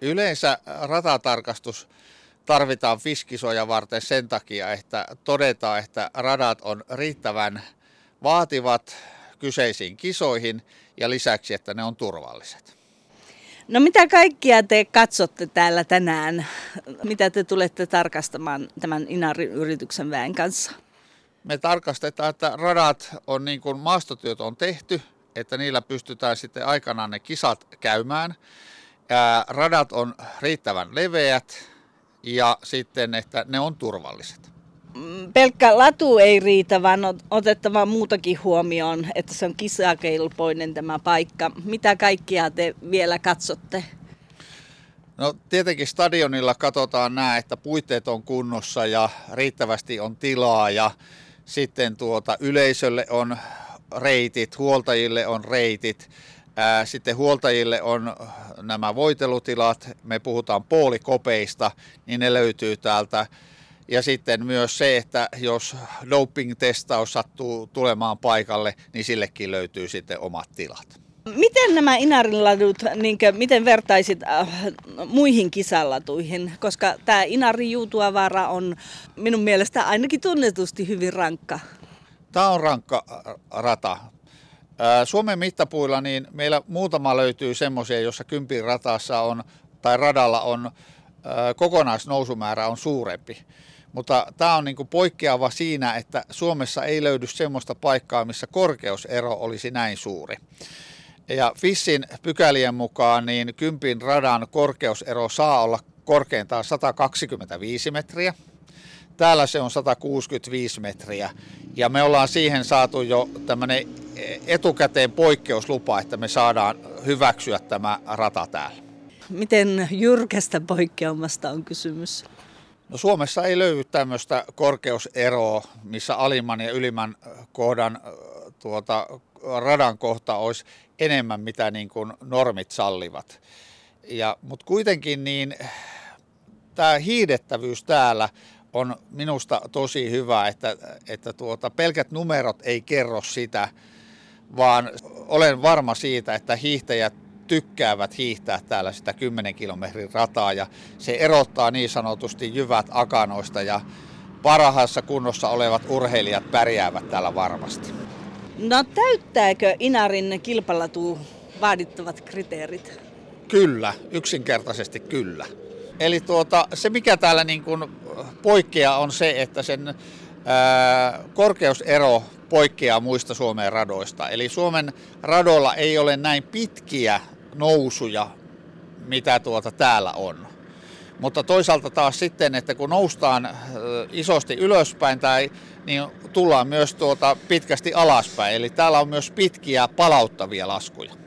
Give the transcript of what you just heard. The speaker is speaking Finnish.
Yleensä ratatarkastus tarvitaan fiskisoja varten sen takia, että todetaan, että radat on riittävän vaativat kyseisiin kisoihin ja lisäksi, että ne on turvalliset. No mitä kaikkia te katsotte täällä tänään? Mitä te tulette tarkastamaan tämän Inarin yrityksen väen kanssa? Me tarkastetaan, että radat on niin kuin maastotyöt on tehty, että niillä pystytään sitten aikanaan ne kisat käymään. Ää, radat on riittävän leveät ja sitten, että ne on turvalliset. Mm, pelkkä latu ei riitä, vaan on otettava muutakin huomioon, että se on kisakelpoinen tämä paikka. Mitä kaikkia te vielä katsotte? No tietenkin stadionilla katsotaan nämä, että puitteet on kunnossa ja riittävästi on tilaa ja sitten tuota, yleisölle on reitit, huoltajille on reitit. Sitten huoltajille on nämä voitelutilat, me puhutaan puolikopeista, niin ne löytyy täältä. Ja sitten myös se, että jos doping-testaus sattuu tulemaan paikalle, niin sillekin löytyy sitten omat tilat. Miten nämä inarinladut, niin kuin, miten vertaisit äh, muihin kisalatuihin? Koska tämä Inarin Juutuavaara on minun mielestä ainakin tunnetusti hyvin rankka. Tämä on rankka rata. Suomen mittapuilla niin meillä muutama löytyy semmoisia, jossa kympin ratassa on tai radalla on kokonaisnousumäärä on suurempi. Mutta tämä on niin kuin poikkeava siinä, että Suomessa ei löydy semmoista paikkaa, missä korkeusero olisi näin suuri. Ja FISSin pykälien mukaan niin kympin radan korkeusero saa olla korkeintaan 125 metriä. Täällä se on 165 metriä ja me ollaan siihen saatu jo tämmöinen etukäteen poikkeuslupa, että me saadaan hyväksyä tämä rata täällä. Miten jyrkästä poikkeamasta on kysymys? No Suomessa ei löydy tämmöistä korkeuseroa, missä alimman ja ylimmän kohdan tuota, radan kohta olisi enemmän, mitä niin kuin normit sallivat. Ja, mutta kuitenkin niin tämä hiidettävyys täällä on minusta tosi hyvä, että, että tuota, pelkät numerot ei kerro sitä, vaan olen varma siitä, että hiihtäjät tykkäävät hiihtää täällä sitä 10 kilometrin rataa ja se erottaa niin sanotusti jyvät akanoista ja parhaassa kunnossa olevat urheilijat pärjäävät täällä varmasti. No täyttääkö Inarin kilpalatu vaadittavat kriteerit? Kyllä, yksinkertaisesti kyllä. Eli tuota, se mikä täällä niin kuin poikkeaa on se, että sen ää, korkeusero poikkeaa muista Suomen radoista. Eli Suomen radoilla ei ole näin pitkiä nousuja, mitä tuota täällä on. Mutta toisaalta taas sitten, että kun noustaan isosti ylöspäin tai niin tullaan myös tuota pitkästi alaspäin. Eli täällä on myös pitkiä palauttavia laskuja.